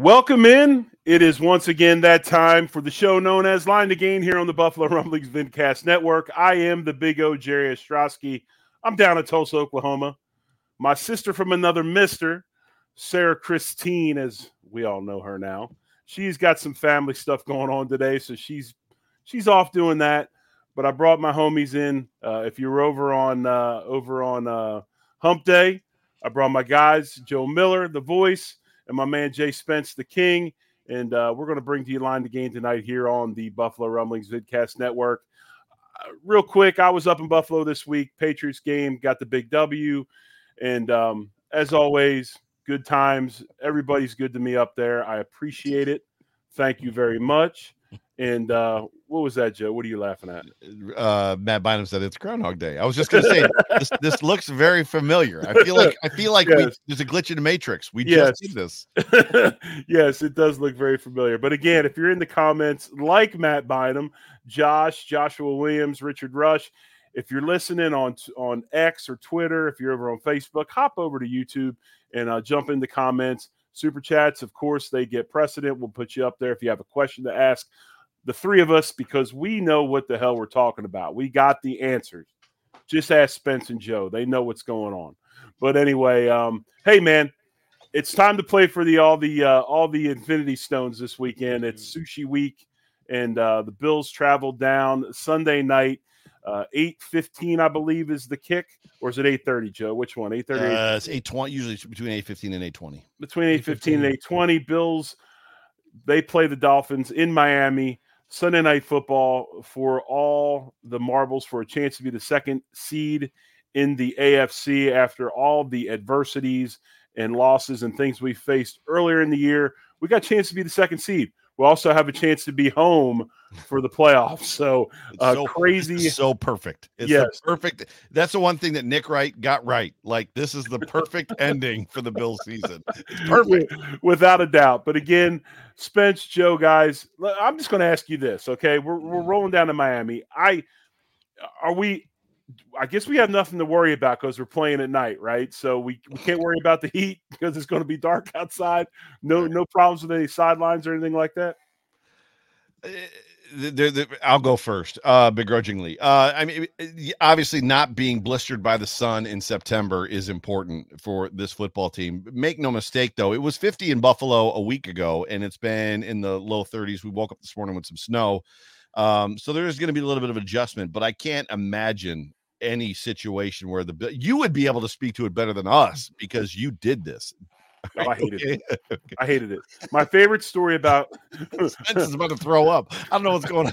Welcome in. It is once again that time for the show known as Line to Gain here on the Buffalo Rumblings Vidcast Network. I am the big O, Jerry Ostroski. I'm down in Tulsa, Oklahoma. My sister from another mister, Sarah Christine, as we all know her now. She's got some family stuff going on today, so she's she's off doing that. But I brought my homies in. Uh, if you're over on uh, over on uh, Hump Day, I brought my guys, Joe Miller, the voice, and my man Jay Spence, the King. And uh, we're going to bring to you Line to Gain tonight here on the Buffalo Rumblings Vidcast Network. Uh, real quick, I was up in Buffalo this week. Patriots game, got the big W. And um, as always, good times. Everybody's good to me up there. I appreciate it. Thank you very much. And uh, what was that, Joe? What are you laughing at? Uh, Matt Bynum said it's Groundhog Day. I was just going to say this. This looks very familiar. I feel like I feel like yes. we, there's a glitch in the matrix. We yes. just did this. yes, it does look very familiar. But again, if you're in the comments, like Matt Bynum, Josh, Joshua Williams, Richard Rush, if you're listening on on X or Twitter, if you're over on Facebook, hop over to YouTube and uh, jump in the comments. Super chats, of course, they get precedent. We'll put you up there if you have a question to ask the three of us because we know what the hell we're talking about. We got the answers. Just ask Spence and Joe. They know what's going on. But anyway, um, hey man, it's time to play for the all the uh, all the Infinity Stones this weekend. It's mm-hmm. Sushi Week, and uh, the Bills travel down Sunday night. Uh, eight fifteen, I believe, is the kick, or is it eight thirty, Joe? Which one? Eight thirty. Uh, it's eight twenty. Usually between eight fifteen and eight twenty. Between eight fifteen and eight twenty, Bills. They play the Dolphins in Miami. Sunday night football for all the marbles for a chance to be the second seed in the AFC after all the adversities and losses and things we faced earlier in the year. We got a chance to be the second seed. We also have a chance to be home for the playoffs. So, uh, so crazy, so perfect. It's yes. perfect. That's the one thing that Nick Wright got right. Like this is the perfect ending for the Bill season. It's perfect, without a doubt. But again, Spence, Joe, guys, I'm just going to ask you this. Okay, we're we're rolling down to Miami. I are we. I guess we have nothing to worry about because we're playing at night, right? So we, we can't worry about the heat because it's going to be dark outside. No no problems with any sidelines or anything like that. Uh, they're, they're, I'll go first, uh, begrudgingly. Uh, I mean, obviously, not being blistered by the sun in September is important for this football team. Make no mistake, though, it was 50 in Buffalo a week ago, and it's been in the low 30s. We woke up this morning with some snow. Um, so there's going to be a little bit of adjustment, but I can't imagine any situation where the you would be able to speak to it better than us because you did this. Oh, I hated it. I hated it. My favorite story about Spence is about to throw up. I don't know what's going on.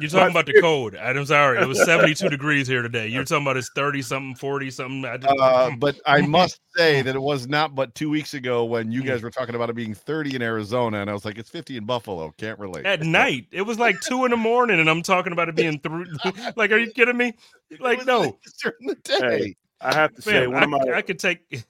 You're talking about the cold. I'm sorry. It was 72 degrees here today. You're talking about it's 30 something, 40 something. Uh, but I must say that it was not but two weeks ago when you guys were talking about it being 30 in Arizona, and I was like, it's 50 in Buffalo. Can't relate. At night, it was like two in the morning, and I'm talking about it being three. like, are you kidding me? Like, no. During the day. Hey, I have to say, Man, I, my, I could take.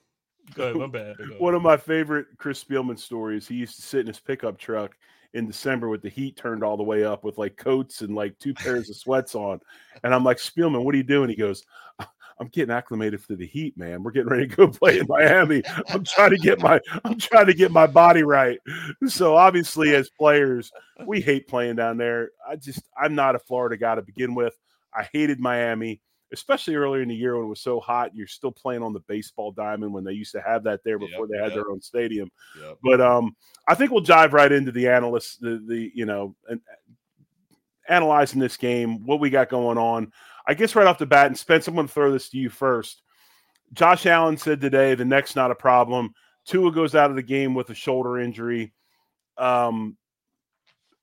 Go ahead, my bad. One of my favorite Chris Spielman stories. He used to sit in his pickup truck in December with the heat turned all the way up with like coats and like two pairs of sweats on. And I'm like, Spielman, what are you doing? He goes, I'm getting acclimated to the heat, man. We're getting ready to go play in Miami. I'm trying to get my I'm trying to get my body right. So obviously, as players, we hate playing down there. I just I'm not a Florida guy to begin with. I hated Miami, especially earlier in the year when it was so hot. You're still playing on the baseball diamond when they used to have that there before Yep, they had yep. their own stadium. Yep. But um, I think we'll dive right into the analysts, the the you know, and analyzing this game, what we got going on. I guess right off the bat, and Spence, I'm going to throw this to you first. Josh Allen said today the neck's not a problem. Tua goes out of the game with a shoulder injury. Um,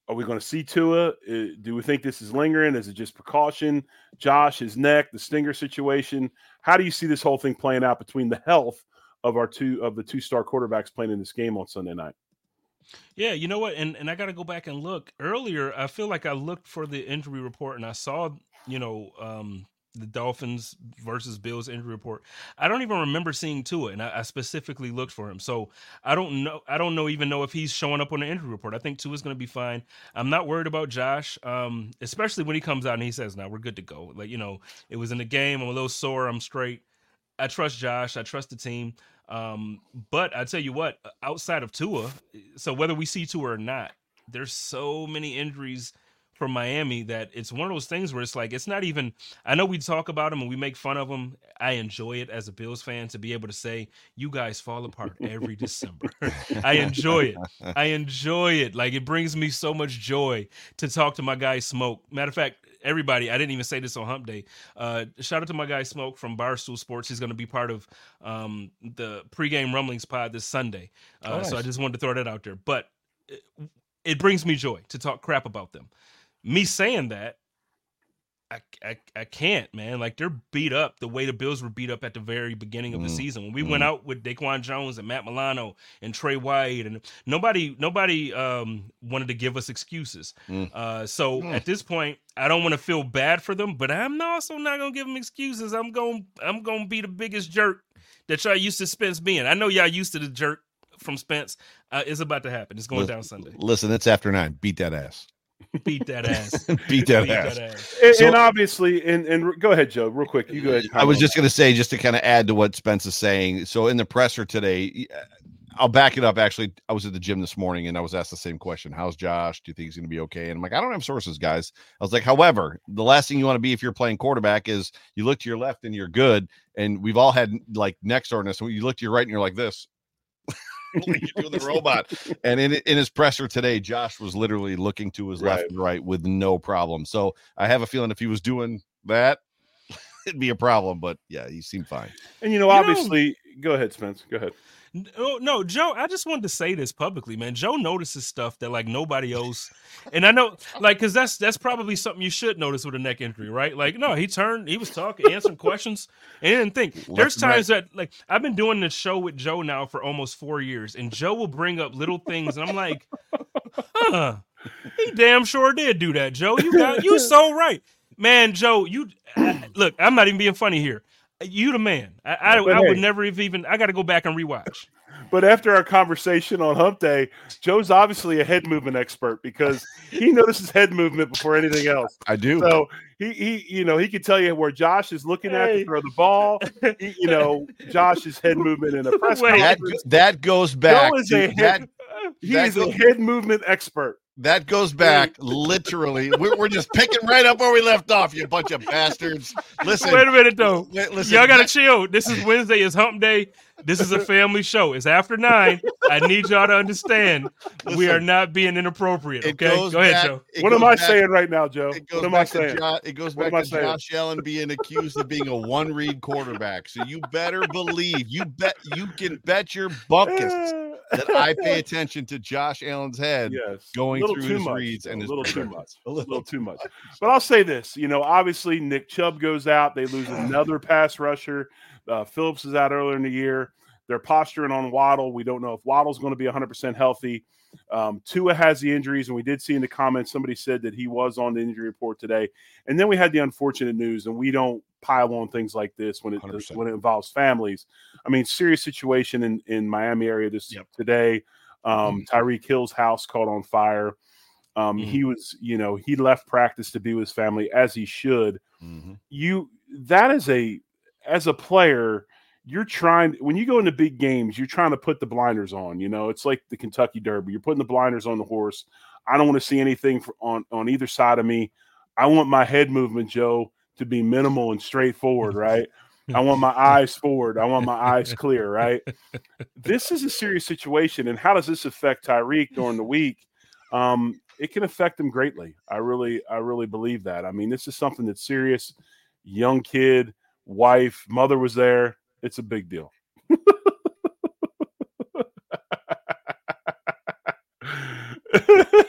are we going to see Tua? Uh, Do we think this is lingering? Is it just precaution? Josh, his neck, the stinger situation. How do you see this whole thing playing out between the health of our two of the two star quarterbacks playing in this game on Sunday night? Yeah, you know what? And and I got to go back and look. Earlier, I feel like I looked for the injury report and I saw, you know, um, the Dolphins versus Bills injury report. I don't even remember seeing Tua, and I, I specifically looked for him. So I don't know. I don't know even know if he's showing up on the injury report. I think Tua's going to be fine. I'm not worried about Josh, um, especially when he comes out and he says, "Now we're good to go." Like you know, it was in the game. I'm a little sore. I'm straight. I trust Josh. I trust the team. Um, but I tell you what, outside of Tua, so whether we see Tua or not, there's so many injuries for Miami that it's one of those things where it's like it's not even. I know we talk about them and we make fun of them. I enjoy it as a Bills fan to be able to say you guys fall apart every December. I enjoy it. I enjoy it. Like it brings me so much joy to talk to my guy Smoke. Matter of fact, everybody, I didn't even say this on Hump Day. Uh, shout out to my guy Smoke from Barstool Sports. He's going to be part of um, the pregame rumblings pod this Sunday. Uh, Oh, So I just wanted to throw that out there. But it, it brings me joy to talk crap about them. Me saying that, I, I, I can't, man. Like they're beat up the way the Bills were beat up at the very beginning of the Mm, season when we went out with Daquan Jones and Matt Milano and Tre White and nobody nobody um, wanted to give us excuses. Mm. Uh, so Mm. at this point, I don't want to feel bad for them, but I'm also not gonna give them excuses. I'm going I'm gonna be the biggest jerk that y'all used to Spence being. I know y'all used to the jerk from Spence. Uh, it's about to happen. It's going Listen- down Sunday. Listen, it's after nine. Beat that ass. Beat that ass. Beat that Beat ass. that ass. And, So- and obviously, and and go ahead, Joe, real quick. You go ahead. I was just going to say, just to kind of add to what Spence is saying. So in the presser today, uh, I'll back it up. Actually, I was at the gym this morning and I was asked the same question: "How's Josh? Do you think he's going to be okay?" And I'm like, "I don't have sources, guys." I was like, "However, the last thing you want to be if you're playing quarterback is you look to your left and you're good." And we've all had like neck soreness. When you look to your right and you're like this. like you're doing the robot. And in in his presser today, Josh was literally looking to his left and right with no problem. So I have a feeling if he was doing that, it'd be a problem. But yeah, he seemed fine. and you know, You know- obviously, go ahead, Spence. Go ahead. No, no, Joe. I just wanted to say this publicly, man. Joe notices stuff that like nobody else, and I know, like, because that's that's probably something you should notice with a neck injury, right? Like, no, he turned, he was talking, answering questions, and didn't think. There's Left and right. times that, like, I've been doing this show with Joe now for almost four years, and Joe will bring up little things, and I'm like, huh, he damn sure did do that, Joe. You got, you so right, man, Joe. You look, I'm not even being funny here. You the man. I, I, But I would hey. never have even. I got to go back and rewatch. But after our conversation on Hump Day, Joe's obviously a head movement expert because he notices head movement before anything else. I do. So he, he, you know, he can tell you where Josh is looking at to throw the ball. He- you know, Josh's head movement in a press Wait. that conference. that goes back is to a hit. that He that is a goes- head movement expert. that goes back literally. We're, we're just picking right up where we left off, you bunch of bastards. Listen, Wait a minute though. listen, Y'all gotta that- chill. This is Wednesday. It's Hump Day. This is a family show. It's after nine. I need y'all to understand we are not being inappropriate. Okay, go ahead, back- Joe. What am I back- saying right now, Joe? It goes What am I back to saying? Jo- it goes What back to saying? Josh Allen being accused of being a one read quarterback. So you better believe you bet you can bet your buckets that I pay attention to Josh Allen's head yes, going a little through too his much, reads and a his little too much. A a little little too much. But I'll say this, you know, obviously Nick Chubb goes out. They lose another pass rusher. Uh, Phillips is out earlier in the year. They're posturing on Waddle. We don't know if Waddle's going to be 100% healthy. Um, Tua has the injuries, and we did see in the comments somebody said that he was on the injury report today. And then we had the unfortunate news, and we don't pile on things like this when it 100%. when it involves families. I mean, serious situation in in Miami area this Yep. today. Um, Tyreek Hill's house caught on fire. Um, Mhm. He was, you know, he left practice to be with his family as he should. Mhm. You that is a as a player, you're trying when you go into big games, you're trying to put the blinders on. You know, it's like the Kentucky Derby. You're putting the blinders on the horse. I don't want to see anything for, on on either side of me. I want my head movement, Joe, to be minimal and straightforward, right? I want my eyes forward. I want my eyes clear, right? This is a serious situation. And how does this affect Tyreek during the week? Um, it can affect him greatly. I really, I really believe that. I mean, this is something that's serious. Young kid, wife, mother was there. It's a big deal.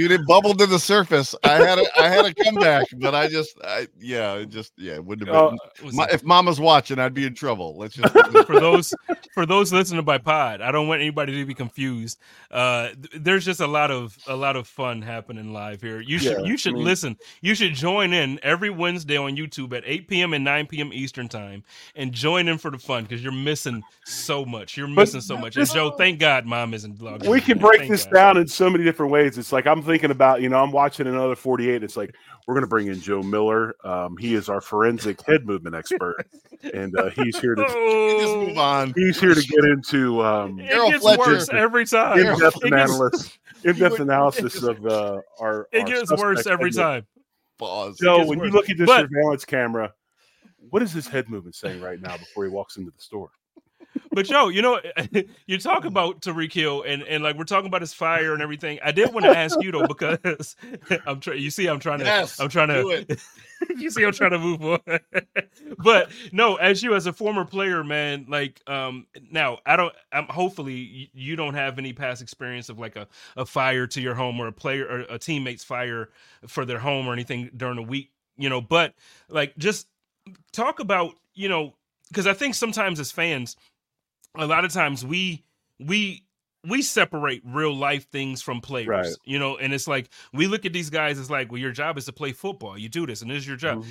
dude, it bubbled to the surface. I had a, I had a comeback, but I just, I, yeah, it just, yeah, it wouldn't have been. Uh, if Mama's watching, I'd be in trouble. Let's just for those for those listening by pod. I don't want anybody to be confused. Uh, there's just a lot of a lot of fun happening live here. You should yeah, you should I mean, listen. You should join in every Wednesday on YouTube at 8 p.m. and 9 p.m. Eastern time, and join in for the fun because you're missing so much. You're missing so much. And Joe, thank God, Mom isn't vlogging. We can break this God. down in so many different ways. It's like I'm thinking about, you know, I'm watching another 48. It's like we're going to bring in Joe Miller. Um, he is our forensic head movement expert, and uh, he's here to oh, move on. He's here to get into um, it gets Fletcher. worse every time. In-depth analysis, in-depth analysis of uh, our. It our gets worse every time. Pause. Joe, when worse. you look at this but, surveillance camera, what is his head movement saying right now before he walks into the store? But yo, you know, you talk about Tyreek Hill and and like we're talking about his fire and everything. I did want to ask you though because I'm trying. You see, I'm trying to. Yes, I'm trying to. you see, I'm trying to move on. but no, as you as a former player, man, like um now I don't. I'm hopefully you don't have any past experience of like a a fire to your home or a player or a teammate's fire for their home or anything during the week. You know, but like just talk about you know because I think sometimes as fans a lot of times we we we separate real life things from players, right. you know, and it's like we look at these guys as like, well, your job is to play football. You do this, and this is your job. Mm-hmm.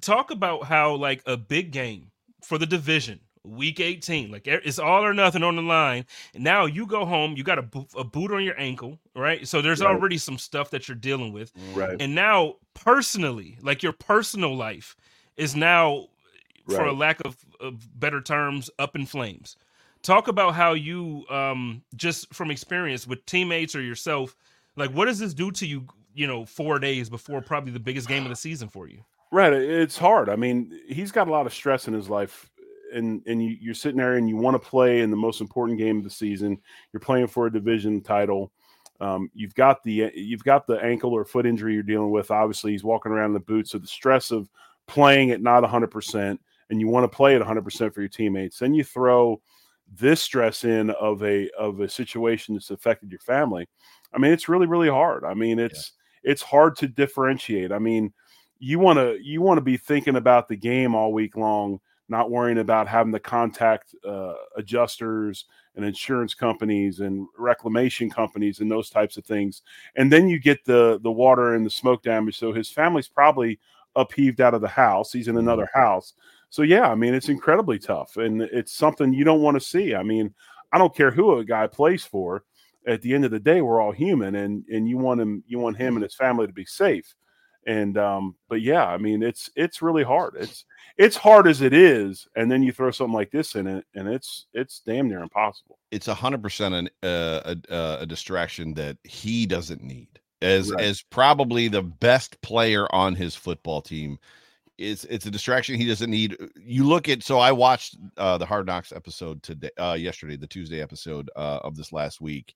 Talk about how like a big game for the division, week 18, like it's all or nothing on the line. And now you go home, you got a, bo- a boot on your ankle, right? So there's right. already some stuff that you're dealing with. Right. And now personally, like your personal life is now right. for a lack of better terms, up in flames. Talk about how you, um, just from experience with teammates or yourself, like what does this do to you? You know, four days before probably the biggest game of the season for you. Right, it's hard. I mean, he's got a lot of stress in his life, and and you, you're sitting there and you want to play in the most important game of the season. You're playing for a division title. Um, you've got the you've got the ankle or foot injury you're dealing with. Obviously, he's walking around in the boots, so the stress of playing at not 100 percent and you want to play at 100% for your teammates then you throw this stress in of a of a situation that's affected your family. I mean it's really really hard. I mean it's yeah. it's hard to differentiate. I mean you want to you want to be thinking about the game all week long not worrying about having to contact uh, adjusters and insurance companies and reclamation companies and those types of things. And then you get the the water and the smoke damage. So his family's probably upheaved out of the house. He's in mm-hmm. another house so yeah, I mean it's incredibly tough, and it's something you don't want to see. I mean, I don't care who a guy plays for. At the end of the day, we're all human, and and you want him, you want him and his family to be safe. And um, but yeah, I mean it's it's really hard. It's it's hard as it is, and then you throw something like this in it, and it's it's damn near impossible. It's a hundred percent an uh, a, a distraction that he doesn't need as right. as probably the best player on his football team it's it's a distraction he doesn't need. Uh, you look at so I watched uh the Hard Knocks episode today uh yesterday, the Tuesday episode uh of this last week.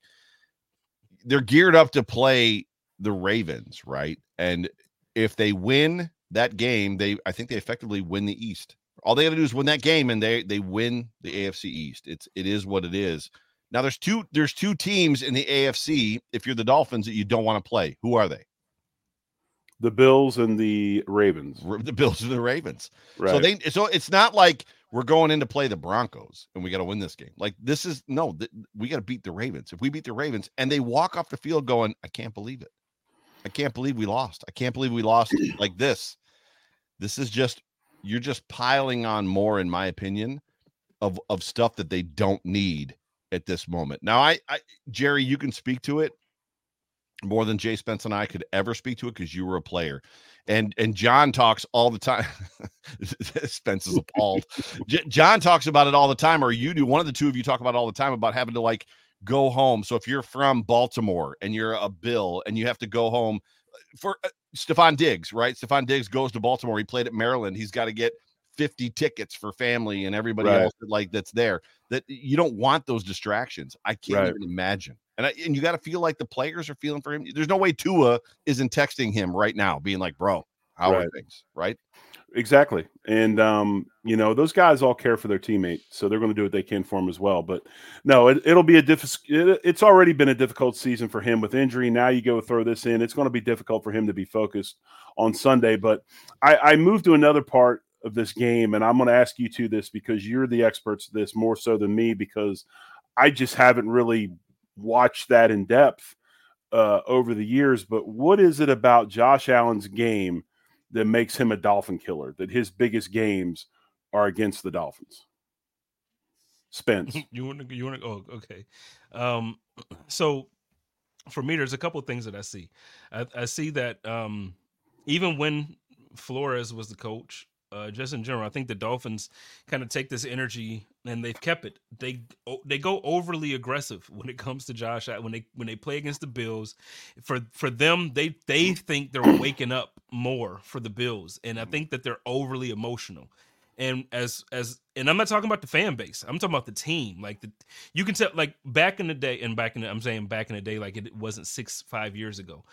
They're geared up to play the Ravens, right? And if they win that game, they I think they effectively win the East. All they got to do is win that game and they they win the AFC East. It's it is what it is. Now there's two there's two teams in the AFC if you're the Dolphins that you don't want to play. Who are they? The Bills and the Ravens. The Bills and the Ravens. Right. So they so it's not like we're going in to play the Broncos and we got to win this game. Like this is no, th- we got to beat the Ravens. If we beat the Ravens and they walk off the field going, I can't believe it. I can't believe we lost. I can't believe we lost like this. This is just you're just piling on more in my opinion of of stuff that they don't need at this moment. Now I, I Jerry, you can speak to it more than Jay Spence and I could ever speak to it because you were a player. And and John talks all the time. Spence is appalled. J- John talks about it all the time, or you do. One of the two of you talk about all the time about having to like go home. So if you're from Baltimore and you're a Bill and you have to go home uh, for uh, Stefon Diggs, right? Stefon Diggs goes to Baltimore. He played at Maryland. He's got to get 50 tickets for family and everybody right. else that, like that's there. That you don't want those distractions. I can't right. even imagine. And I, and you got to feel like the players are feeling for him. There's no way Tua isn't texting him right now, being like, "Bro, how right. are things?" Right? Exactly. And um, you know, those guys all care for their teammate, so they're going to do what they can for him as well. But no, it, will be a difficult. It, it's already been a difficult season for him with injury. Now you go throw this in. It's going to be difficult for him to be focused on Sunday. But I, I moved to another part of this game, and I'm going to ask you to this because you're the experts of this more so than me because I just haven't really watched that in depth uh, over the years. But what is it about Josh Allen's game that makes him a Dolphin killer? That his biggest games are against the Dolphins. Spence, you want to? You want to? Oh, okay. Um, so for me, there's a couple things that I see. I, I see that um, even when Flores was the coach, uh, just in general. I think the Dolphins kind of take this energy and they've kept it. They they go overly aggressive when it comes to Josh when they when they play against the Bills. For for them, they they think they're waking up more for the Bills, and I think that they're overly emotional. And as as and I'm not talking about the fan base. I'm talking about the team. Like the you can tell like back in the day, and back in the, I'm saying back in the day, like it wasn't six five years ago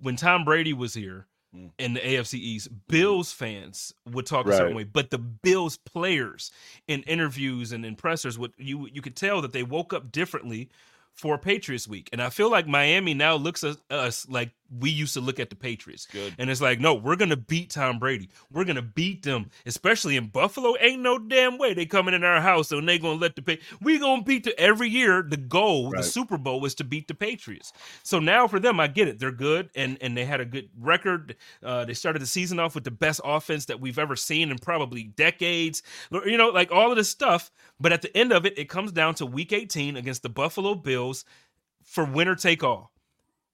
when Tom Brady was here Mm. in the AFC East, Bills fans would talk right. a certain way, but the Bills players in interviews and in pressers would you you could tell that they woke up differently for Patriots week. And I feel like Miami now looks at us like we used to look at the Patriots. Good. And it's like, no, we're gonna beat Tom Brady. We're gonna beat them, especially in Buffalo. Ain't no damn way they coming in our house and they gonna let the pay. We gonna beat the every year. The goal, right. the Super Bowl, was to beat the Patriots. So now for them, I get it. They're good and and they had a good record. Uh, they started the season off with the best offense that we've ever seen in probably decades. You know, like all of this stuff. But at the end of it, it comes down to Week 18 against the Buffalo Bills for winner take all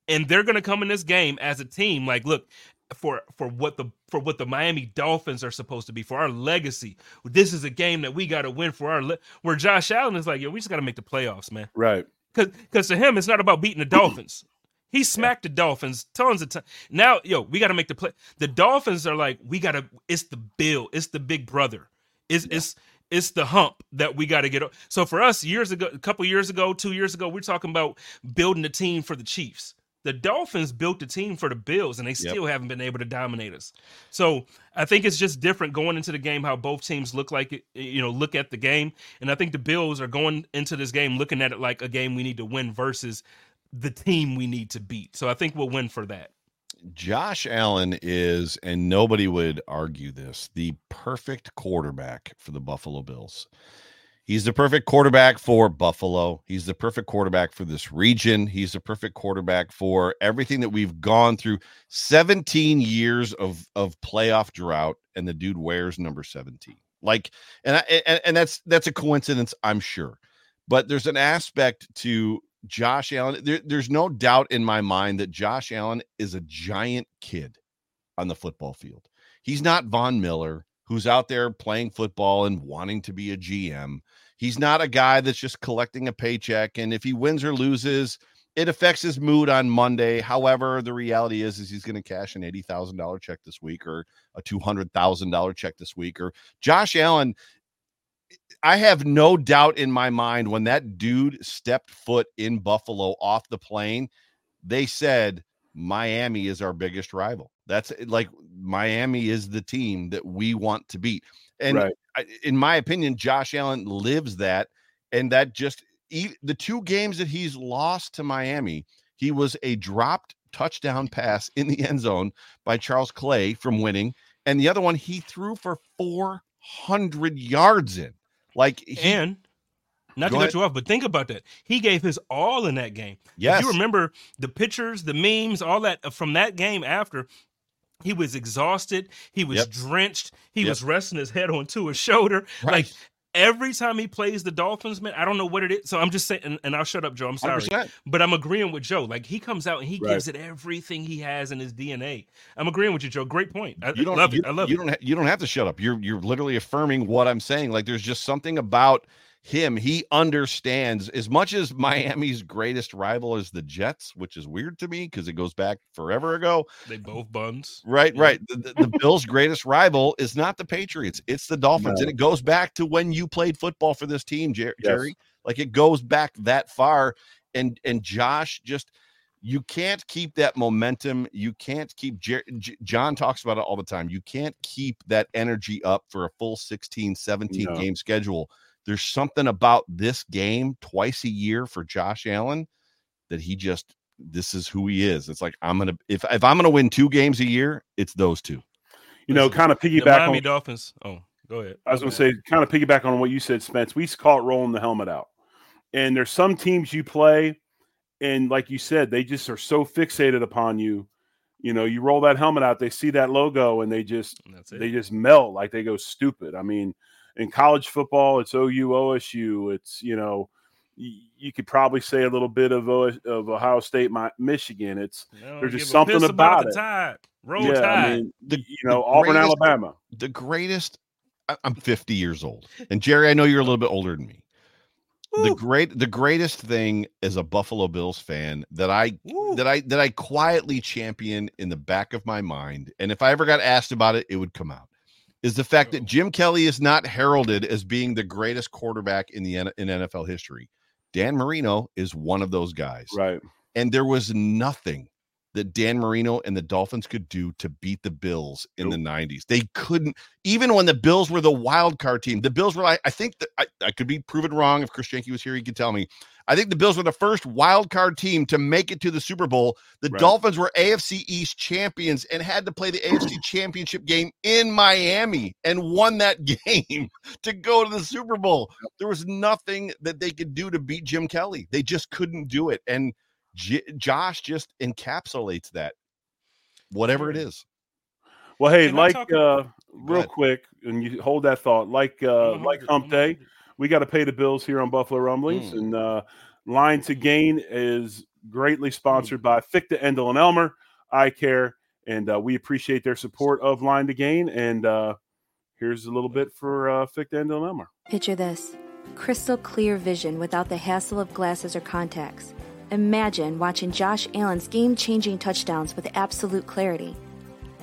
and they're going to come in this game as a team like look for for what the for what the Miami Dolphins are supposed to be for our legacy. This is a game that we got to win for our le- where Josh Allen is like, yo, we just got to make the playoffs, man. Right. Cuz cuz to him it's not about beating the Dolphins. He smacked yeah. the Dolphins tons of time. Now, yo, we got to make the play. The Dolphins are like, we got to it's the bill, it's the big brother. It's yeah. it's it's the hump that we got to get. So for us, years ago, a couple years ago, two years ago, we're talking about building a team for the Chiefs. The Dolphins built a team for the Bills, and they still yep. haven't been able to dominate us. So I think it's just different going into the game how both teams look like it, you know, look at the game. And I think the Bills are going into this game looking at it like a game we need to win versus the team we need to beat. So I think we'll win for that. Josh Allen is, and nobody would argue this, the perfect quarterback for the Buffalo Bills. He's the perfect quarterback for Buffalo. He's the perfect quarterback for this region. He's the perfect quarterback for everything that we've gone through. 17 years of of playoff drought, and the dude wears number 17. Like, and I, and, and that's that's a coincidence, I'm sure. But there's an aspect to Josh Allen. There, there's no doubt in my mind that Josh Allen is a giant kid on the football field. He's not Von Miller who's out there playing football and wanting to be a GM. He's not a guy that's just collecting a paycheck. And if he wins or loses, it affects his mood on Monday. However, the reality is, is he's going to cash an eighty thousand dollar check this week, or a two hundred thousand dollar check this week, or Josh Allen. I have no doubt in my mind when that dude stepped foot in Buffalo off the plane, they said Miami is our biggest rival. That's like Miami is the team that we want to beat. And right. I, in my opinion, Josh Allen lives that. And that just the two games that he's lost to Miami, he was a dropped touchdown pass in the end zone by Charles Clay from winning. And the other one he threw for 400 yards in. Like, he, and not Go to cut you off, but think about that. He gave his all in that game. Yes. If you remember the pictures, the memes, all that uh, from that game after, he was exhausted. He was yep. drenched. He yep. was resting his head onto his shoulder. Right. Like every time he plays the Dolphins, man, I don't know what it is. So I'm just saying, and, and I'll shut up, Joe. I'm sorry, 100%. but I'm agreeing with Joe. Like he comes out and he Right. gives it everything he has in his DNA. I'm agreeing with you, Joe. Great point. I you don't love you, it. I love you it. don't ha- you don't have to shut up you're you're literally affirming what i'm saying like there's just something about him he understands as much as miami's greatest rival is the jets which is weird to me because it goes back forever ago They both buns. right Yeah. right the, the, the bills greatest rival is not the patriots it's the dolphins No. and it goes back to when you played football for this team Jer- Yes. jerry like it goes back that far and and josh just you can't keep that momentum. You can't keep Jer- J- John talks about it all the time. You can't keep that energy up for a full 16, 17 No. game schedule. There's something about this game twice a year for Josh Allen that he just this is who he is. It's like I'm gonna if if I'm gonna win two games a year, it's those two. You know, kind of The piggyback Miami on. Dolphins. Oh, go ahead. I was going to say, kind of piggyback on what you said, Spence. We used to call it rolling the helmet out. And there's some teams you play, and like you said, they just are so fixated upon you. You know, you roll that helmet out, they see that logo, and they just that's it. they just melt like they go stupid. I mean, in college football, it's OU, OSU. It's you know, you could probably say a little bit of O- of Ohio State, Mi- Michigan. It's there's just something piss about the it. Tide. Roll yeah, Tide. I mean, The- you know, the Auburn, greatest- Alabama. The greatest I- I'm 50 years old. And Jerry, I know you're a little bit older than me. The great the greatest thing as a Buffalo Bills fan that I Woo. that I that I quietly champion in the back of my mind, and if I ever got asked about it, it would come out, is the fact that Oh. Jim Kelly is not heralded as being the greatest quarterback in the in NFL history. Dan Marino is one of those guys, Right. and there was nothing that Dan Marino and the Dolphins could do to beat the Bills in the 90s. They couldn't, even when the Bills were the wild card team. The Bills were like, I think that I, I could be proven wrong. If Chris Jenke was here, he could tell me. I think the Bills were the first wild card team to make it to the Super Bowl. The Right. Dolphins were AFC East champions and had to play the AFC championship game in Miami and won that game to go to the Super Bowl. There was nothing that they could do to beat Jim Kelly. They just couldn't do it. And J- Josh just encapsulates that, whatever it is. Well, hey, Can like uh, real ahead. quick, and you hold that thought. Like uh, like hungry. Hump Day, we got to pay the bills here on Buffalo Rumblings, Mm. and uh, Line to Gain is greatly sponsored by Fichte Endl and Elmer Eye Care, and uh, we appreciate their support of Line to Gain. And uh, here's a little bit for uh, Fichte Endl and Elmer. Picture this crystal clear vision without the hassle of glasses or contacts. Imagine watching Josh Allen's game changing touchdowns with absolute clarity.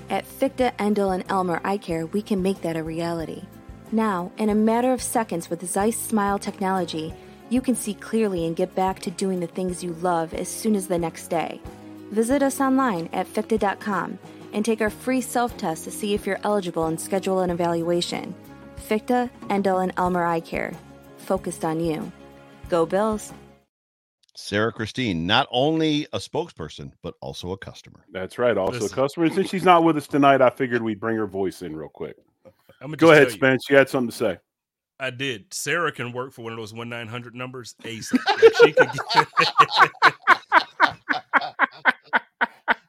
At Fichte, Endl, and Elmer Eye Care, we can make that a reality. Now, in a matter of seconds with Zeiss Smile technology, you can see clearly and get back to doing the things you love as soon as the next day. Visit us online at ficta.com and take our free self test to see if you're eligible and schedule an evaluation. Fichte, Endl, and Elmer Eye Care. Focused on you. Go Bills! Sarah Christine, not only a spokesperson, but also a customer. That's right. Also, Listen. customer. Since she's not with us tonight, I figured we'd bring her voice in real quick. I'm Go ahead, tell you, Spence. You had something to say. I did. Sarah can work for one of those one nine hundred numbers ASAP. Like she could get,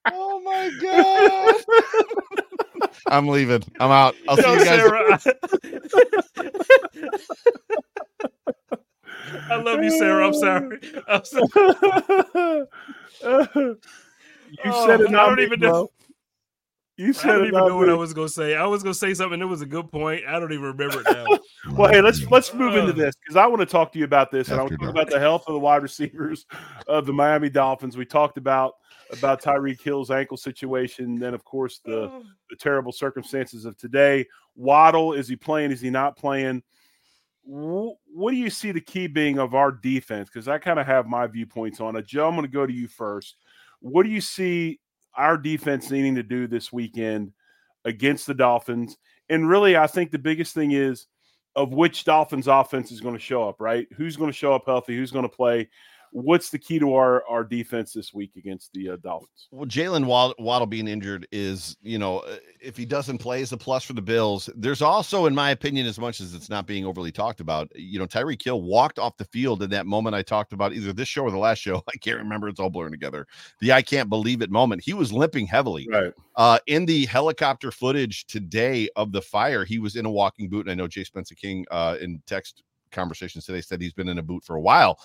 Oh my god! I'm leaving. I'm out. I'll see Yo, you guys. Sarah, I, I love you, Sarah. I'm sorry. I'm sorry. you Oh, said it I don't me, even know- bro. You I said don't it even not know what. I was gonna say. I was gonna say something. It was a good point. I don't even remember it now. Well, hey, let's let's move into Uh, this because I want to talk to you about this, and I want After to talk about the health of the wide receivers of the Miami Dolphins. We talked about about Tyreek Hill's ankle situation, then of course the the terrible circumstances of today. Waddle, is he playing? Is he not playing? Wh- What do you see the key being of our defense? Because I kind of have my viewpoints on it. Joe, I'm going to go to you first. What do you see our defense needing to do this weekend against the Dolphins? And really, I think the biggest thing is of which Dolphins offense is going to show up, right? Who's going to show up healthy? Who's going to play? What's the key to our our defense this week against the uh, Dolphins? Well, Jaylen Waddle, Waddle being injured is, you know, uh, if he doesn't play, is a plus for the Bills. There's also, in my opinion, as much as it's not being overly talked about, you know, Tyreek Hill walked off the field in that moment I talked about either this show or the last show. I can't remember; it's all blurring together. The I can't believe it moment. He was limping heavily. Right. Uh, in the helicopter footage today of the fire, he was in a walking boot. And I know Jay Spencer King uh, in text conversations today said he's been in a boot for a while.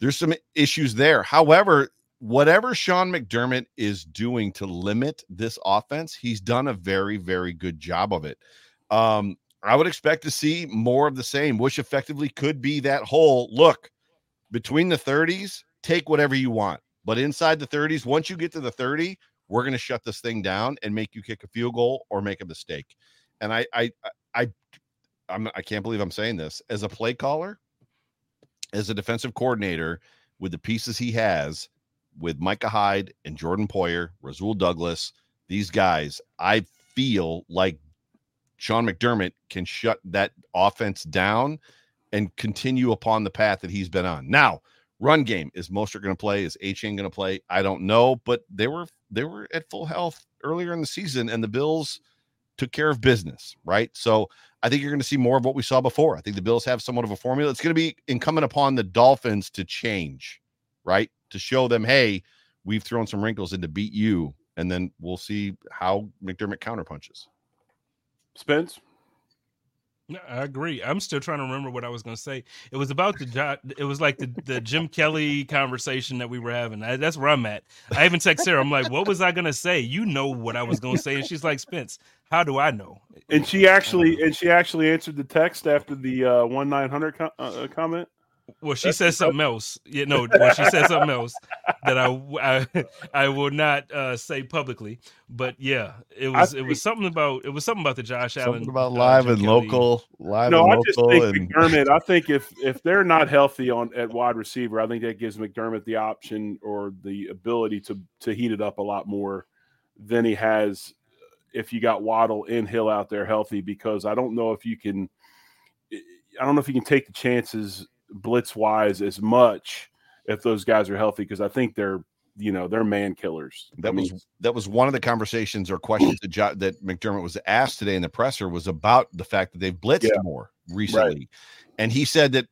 There's some issues there. However, whatever Sean McDermott is doing to limit this offense, he's done a very, very good job of it. Um, I would expect to see more of the same, which effectively could be that whole look between the 30s, take whatever you want. But inside the 30s, once you get to the 30, we're going to shut this thing down and make you kick a field goal or make a mistake. And I, I, I, I'm, I can't believe I'm saying this as a play caller as a defensive coordinator with the pieces he has with Micah Hyde and Jordan Poyer, Rasul Douglas, these guys, I feel like Sean McDermott can shut that offense down and continue upon the path that he's been on. Now, run game is Mostert going to play? Is Achane going to play? I don't know, but they were they were at full health earlier in the season, and the Bills took care of business, right? So I think you're going to see more of what we saw before. I think the Bills have somewhat of a formula. It's going to be incumbent upon the Dolphins to change, right? To show them, hey, we've thrown some wrinkles in to beat you, and then we'll see how McDermott counterpunches. Spence. I agree. I'm still trying to remember what I was going to say. It was about the job. it was like the, the Jim Kelly conversation that we were having. I, that's where I'm at. I even text Sarah. I'm like, "What was I going to say? You know what I was going to say." And she's like, "Spence, how do I know?" And she actually and she actually answered the text after the uh, one nine hundred com- uh, comment. Well, she said something else. You know, well, she said something else that I I, I will not uh, say publicly. But yeah, it was it was something about it was something about the Josh something Allen about uh, live Jim and Kelly. local, live No, and I just local, think and McDermott. I think if if they're not healthy on at wide receiver, I think that gives McDermott the option or the ability to to heat it up a lot more than he has if you got Waddle and Hill out there healthy. Because I don't know if you can. I don't know if you can take the chances blitz wise as much if those guys are healthy because I think they're you know they're man killers. that I mean, was that was one of the conversations or questions that, jo- that McDermott was asked today in the presser was about the fact that they've blitzed Yeah. more recently, and he said that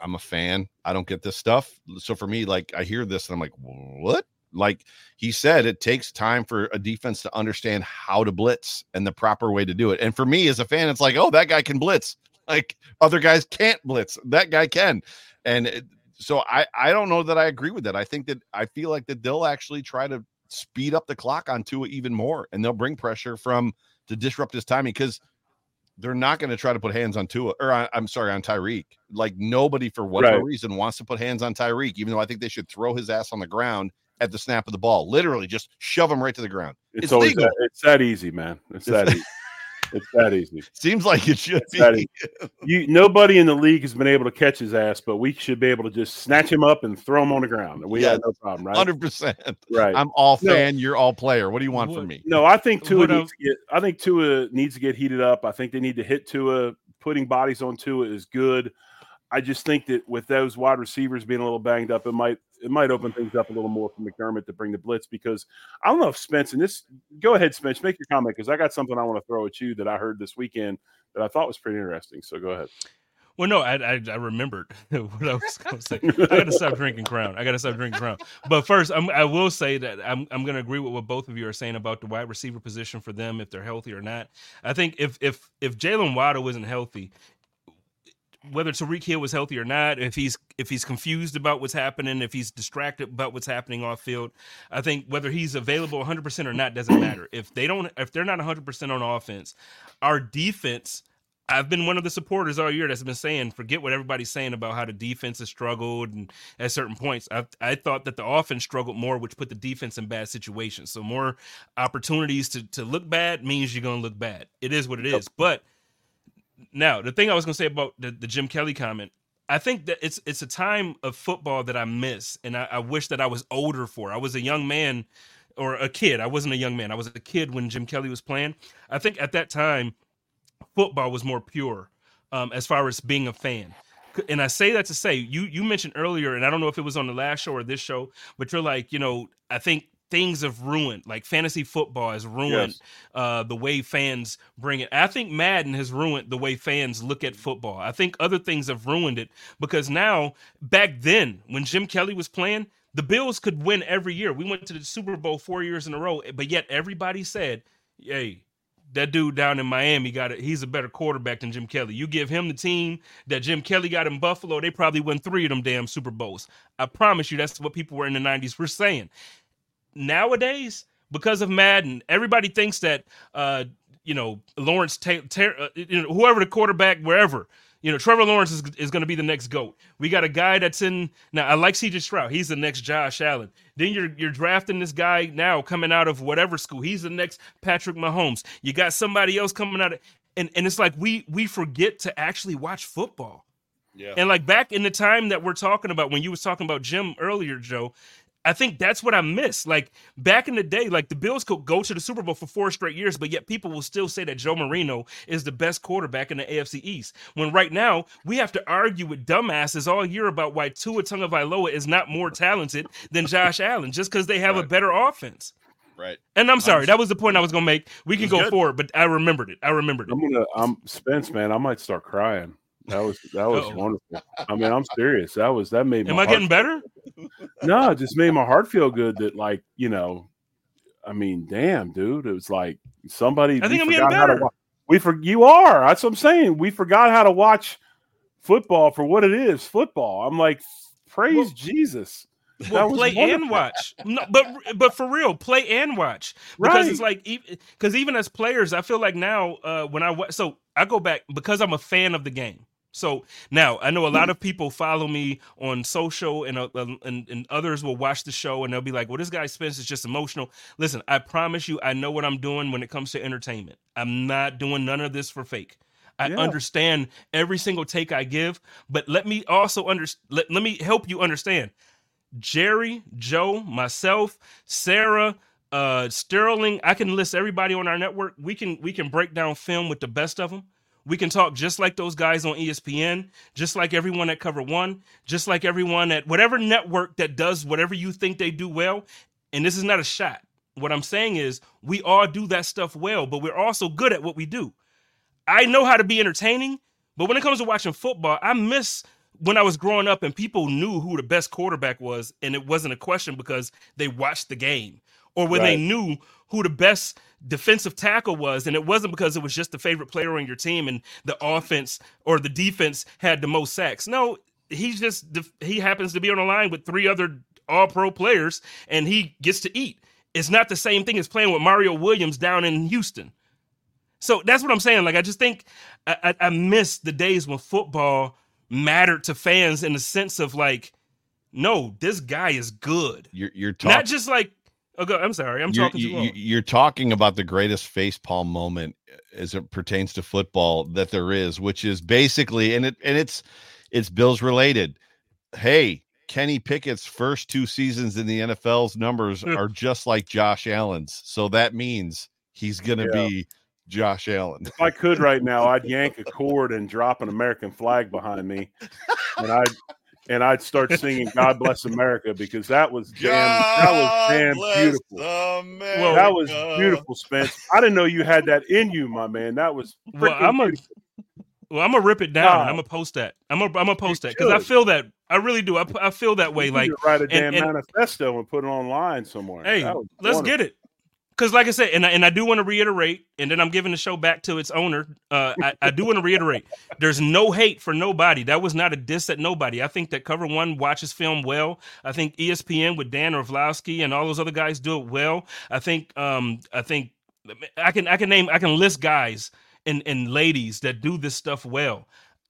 I'm a fan. I don't get this stuff. So for me, like I hear this and I'm like, what? Like he said, it takes time for a defense to understand how to blitz and the proper way to do it. And for me as a fan, it's like, oh, that guy can blitz. Like other guys can't blitz. That guy can. And it, so I I don't know that I agree with that. I think that I feel like that they'll actually try to speed up the clock on Tua even more, and they'll bring pressure from to disrupt his timing because they're not going to try to put hands on Tua or I, I'm sorry on Tyreek. Like nobody for whatever Right. reason wants to put hands on Tyreek, even though I think they should throw his ass on the ground at the snap of the ball. Literally, just shove him right to the ground. it's, it's always legal. that, it's that easy, man. It's It's- that easy. It's that easy. Seems like it should It's be. You nobody in the league has been able to catch his ass, but we should be able to just snatch him up and throw him on the ground. We Yes. have no problem, right? Hundred percent. Right. I'm all No. fan. You're all player. What do you want What- from me? no, I think Tua What needs to get I think Tua needs to get heated up. I think they need to hit Tua. Putting bodies on Tua is good. I just think that with those wide receivers being a little banged up, it might it might open things up a little more for McDermott to bring the blitz because I don't know if Spence and this go ahead, Spence, make your comment because I got something I want to throw at you that I heard this weekend that I thought was pretty interesting. So go ahead. Well, no, I I, I remembered what I was going to say. I got to stop drinking Crown. I got to stop drinking Crown. But first, I'm, I will say that I'm I'm going to agree with what both of you are saying about the wide receiver position for them if they're healthy or not. I think if if if Jaylen Waddle isn't healthy, whether Tyreek Hill was healthy or not, if he's if he's confused about what's happening, if he's distracted about what's happening off field, I think whether he's available 100 percent or not doesn't matter. If they don't, if they're not 100 percent on offense, our defense. I've been one of the supporters all year that's been saying, forget what everybody's saying about how the defense has struggled and at certain points. I, I thought that the offense struggled more, which put the defense in bad situations. So more opportunities to to look bad means you're going to look bad. It is what it is. But now the thing I was to say about the, the Jim Kelly comment, I think that it's it's a time of football that I miss, and I, I wish that I was older for. I was a young man or a kid. I wasn't a young man. I was a kid when Jim Kelly was playing. I think at that time, football was more pure um, as far as being a fan. and I say that to say you you mentioned earlier, and I don't know if it was on the last show or this show, but you're like, you know, I think things have ruined like fantasy football has ruined yes. uh, the way fans bring it i think madden has ruined the way fans look at football i think other things have ruined it because now back then when jim kelly was playing the bills could win every year we went to the super bowl four years in a row but yet everybody said hey that dude down in Miami got it. He's a better quarterback than Jim Kelly. You give him the team that Jim Kelly got in Buffalo, they probably win three of them damn Super Bowls. I promise you, that's what people were in the '90s were saying nowadays because of Madden, everybody thinks that uh, you know Lawrence, Ta- Ta- uh, you know, whoever the quarterback, wherever. You know, Trevor Lawrence is, is going to be the next goat. We got a guy that's in now. I like C.J. Stroud. He's the next Josh Allen. Then you're you're drafting this guy now coming out of whatever school. He's the next Patrick Mahomes. You got somebody else coming out of, and and it's like we we forget to actually watch football. Yeah. And like back in the time that we're talking about, when you was talking about Jim earlier, Joe, I think that's what I miss. Like back in the day, like the Bills could go to the Super Bowl for four straight years, but yet people will still say that Joe Marino is the best quarterback in the AFC East. When right now we have to argue with dumbasses all year about why Tua Tagovailoa is not more talented than Josh Allen just because they have right. a better offense. Right. And I'm sorry, I'm, that was the point I was gonna make. We can go good. forward, but I remembered it. I remembered it. I'm gonna I'm Spence, man. I might start crying. That was that was Uh-oh. wonderful. I mean, I'm serious. That was that made. Me am I getting better? no, it just made my heart feel good. That like you know, I mean, damn, dude, it was like somebody. I think I'm getting better. Watch, we for you are. That's what I'm saying. We forgot how to watch football for what it is. Football. I'm like, praise well, Jesus. Well, play wonderful. and watch. No, but but for real, play and watch because right. it's like because even as players, I feel like now uh, when I so I go back because I'm a fan of the game. So now I know a lot of people follow me on social, and, uh, and and others will watch the show and they'll be like, "Well, this guy Spence is just emotional." Listen, I promise you, I know what I'm doing when it comes to entertainment. I'm not doing none of this for fake. I yeah. understand every single take I give, but let me also under let, let me help you understand. Jerry, Joe, myself, Sarah, uh, Sterling, I can list everybody on our network. We can we can break down film with the best of them we can talk just like those guys on ESPN, just like everyone at Cover One, just like everyone at whatever network that does whatever you think they do well. And this is not a shot. What I'm saying is we all do that stuff well, but we're also good at what we do. I know how to be entertaining, but when it comes to watching football, I miss when I was growing up and people knew who the best quarterback was, and it wasn't a question because they watched the game, or when right. they knew who the best defensive tackle was, and it wasn't because it was just the favorite player on your team and the offense or the defense had the most sacks. No, he's just he happens to be on the line with three other all pro players and he gets to eat. It's not the same thing as playing with Mario Williams down in Houston. So that's what I'm saying. Like I just think I, I, I miss the days when football mattered to fans in the sense of like, no, this guy is good. You're you're talking not just like Oh, go. I'm sorry. I'm you're, talking too long. You're talking about the greatest facepalm moment as it pertains to football that there is, which is basically, and it and it's it's Bills related. Hey, Kenny Pickett's first two seasons in the NFL's numbers are just like Josh Allen's, so that means he's going to yeah. be Josh Allen. If I could right now, I'd yank a cord and drop an American flag behind me, and I'd and I'd start singing "God Bless America" because that was damn, that was damn beautiful. Well, that was beautiful, Spence. I didn't know you had that in you, my man. That was well. I'm a well. I'm gonna rip it down. I'm gonna post that. I'm gonna I'm gonna post that because I feel that I really do. I, I feel that way. You like write a damn and, manifesto and put it online somewhere. Hey, let's wonderful. get it because like I said, and I, and I do want to reiterate, and then I'm giving the show back to its owner. Uh, I, I, do want to reiterate: there's no hate for nobody. That was not a diss at nobody. I think that Cover One watches film well. I think ESPN with Dan Orlovsky and all those other guys do it well. I think um, I think I can I can name I can list guys and and ladies that do this stuff well.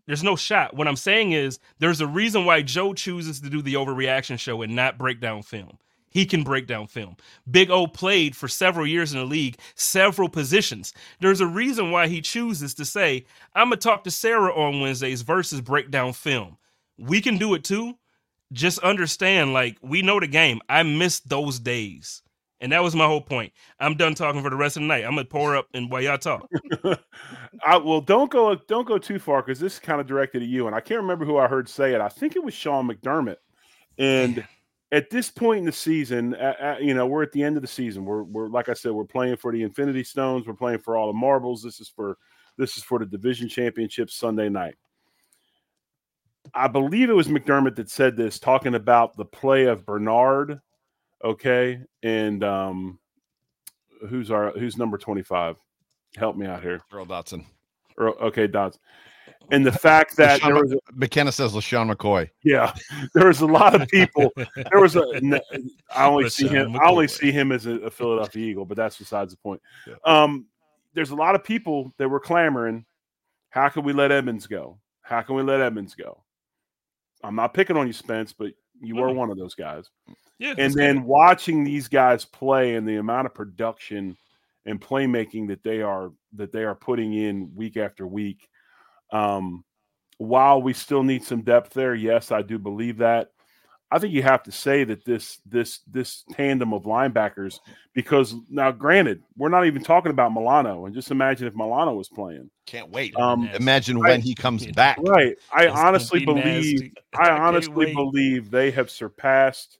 There's no shot. What I'm saying is there's a reason why Joe chooses to do the overreaction show and not breakdown film. He can break down film. Big O played for several years in the league, several positions. There's a reason why he chooses to say, I'm going to talk to Sarah on Wednesdays versus break down film. We can do it too. Just understand, like, we know the game. I miss those days. And that was my whole point. I'm done talking for the rest of the night. I'm gonna pour up and while y'all talk. I well, don't go don't go too far because this is kind of directed at you, and I can't remember who I heard say it. I think it was Sean McDermott, and at this point in the season, at, at, you know, we're at the end of the season. We're we're like I said, we're playing for the Infinity Stones. We're playing for all the marbles. This is for this is for the division championship Sunday night. I believe it was McDermott that said this, talking about the play of Bernard. Okay, and um, who's our who's number twenty five? Help me out here, Earl Dotson. Earl, okay, Dotson. And the fact that LeSean there was a, McKenna says LeSean McCoy. yeah, there was a lot of people. There was a. I only see LeSean him. I only see him as a, a Philadelphia Eagle, but that's besides the point. Yeah. Um, there's a lot of people that were clamoring. How can we let Edmunds go? How can we let Edmunds go? I'm not picking on you, Spence, but you were one of those guys. Yeah, And then good. watching these guys play and the amount of production and playmaking that they are that they are putting in week after week. Um, while we still need some depth there, yes, I do believe that. I think you have to say that this this this tandem of linebackers, because now granted, we're not even talking about Milano, and just imagine if Milano was playing. Can't wait. Um, Imagine I- when he comes back. right. I It's honestly be believe nasty. I honestly wait. believe they have surpassed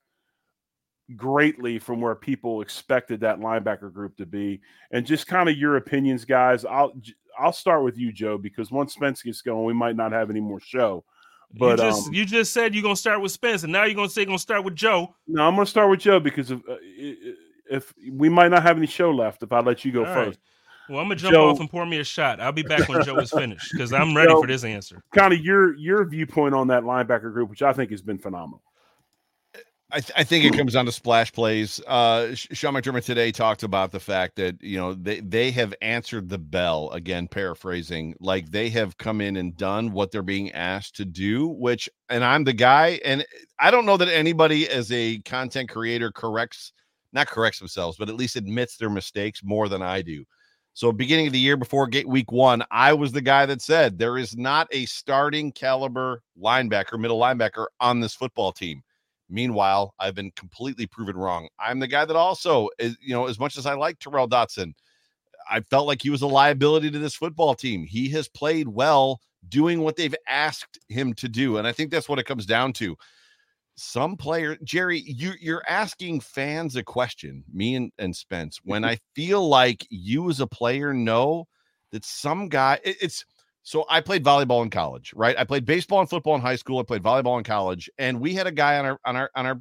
greatly from where people expected that linebacker group to be. And just kind of your opinions, guys. I'll I'll start with you, Joe, because once Spence gets going, we might not have any more show. But you just um, you just said you're gonna start with Spence, and now you're gonna say you're gonna start with Joe. no, I'm going to start with Joe because of, uh, if we might not have any show left if I let you go All right. first. Well, I'm gonna jump Joe- off and pour me a shot. I'll be back when Joe is finished because I'm ready Joe- for this answer. Kind of your your viewpoint on that linebacker group, which I think has been phenomenal. I, th- I think it comes down to splash plays. Uh, Sean McDermott today talked about the fact that you know they they have answered the bell again, paraphrasing, like they have come in and done what they're being asked to do. Which, and I'm the guy, and I don't know that anybody as a content creator corrects, not corrects themselves, but at least admits their mistakes more than I do. So, beginning of the year before week one, I was the guy that said there is not a starting caliber linebacker, middle linebacker on this football team. Meanwhile, I've been completely proven wrong. I'm the guy that also, is, you know, as much as I like Terrell Dotson, I felt like he was a liability to this football team. He has played well doing what they've asked him to do. And I think that's what it comes down to. Some player, Jerry, you, you're asking fans a question, me and, and Spence, when mm-hmm. I feel like you as a player know that some guy, it- it's, so I played volleyball in college, right? I played baseball and football in high school. I played volleyball in college, and we had a guy on our on our on our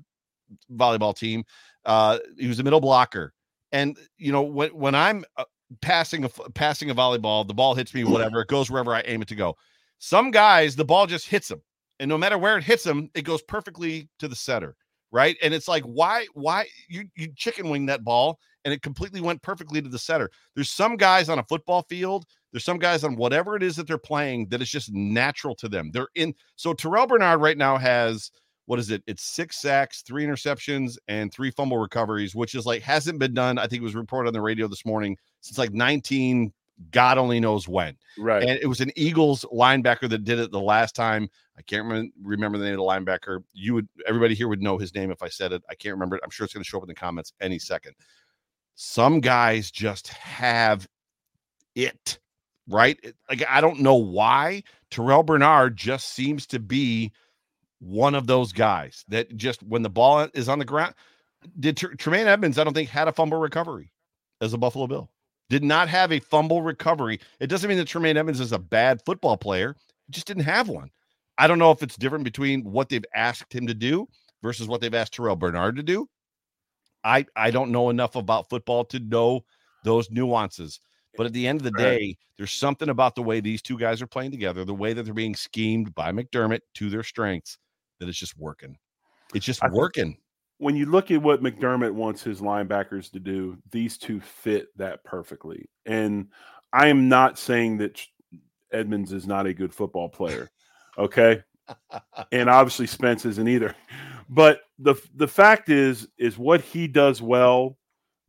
volleyball team. Uh, he was a middle blocker, and you know when when I'm uh, passing a passing a volleyball, the ball hits me, whatever, it goes wherever I aim it to go. Some guys, the ball just hits them, and no matter where it hits them, it goes perfectly to the center, right? And it's like, why why you you chicken wing that ball, and it completely went perfectly to the center. There's some guys on a football field there's some guys on whatever it is that they're playing that is just natural to them. They're in. So Terrel Bernard right now has what is it? It's six sacks, three interceptions, and three fumble recoveries, which is like hasn't been done. I think it was reported on the radio this morning since like 19. God only knows when. Right. And it was an Eagles linebacker that did it the last time. I can't remember, remember the name of the linebacker. You would everybody here would know his name if I said it. I can't remember it. I'm sure it's going to show up in the comments any second. Some guys just have it right? Like I don't know why Terrel Bernard just seems to be one of those guys that just when the ball is on the ground. Did Tr- Tremaine Edmunds? I don't think had a fumble recovery as a Buffalo Bill. Did not have a fumble recovery. It doesn't mean that Tremaine Edmunds is a bad football player. He just didn't have one. I don't know if it's different between what they've asked him to do versus what they've asked Terrel Bernard to do. I I don't know enough about football to know those nuances. But at the end of the day, there's something about the way these two guys are playing together, the way that they're being schemed by McDermott to their strengths, that it's just working. It's just I working. when you look at what McDermott wants his linebackers to do, these two fit that perfectly. And I am not saying that Edmunds is not a good football player. Okay. And obviously Spence isn't either. But the the fact is, is what he does well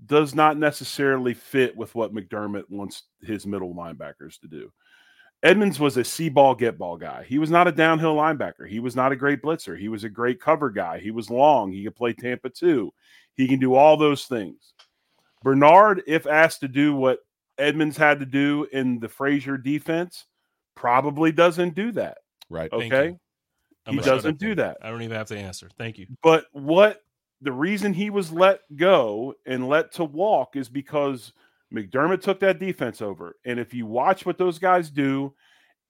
does not necessarily fit with what McDermott wants his middle linebackers to do. Edmunds was a see ball, get ball guy. He was not a downhill linebacker. He was not a great blitzer. He was a great cover guy. He was long. He could play Tampa too. He can do all those things. Bernard, if asked to do what Edmunds had to do in the Frazier defense, probably doesn't do that. Right. Okay. He doesn't do that. I don't even have to answer. Thank you. But what the reason he was let go and let to walk is because McDermott took that defense over. And if you watch what those guys do,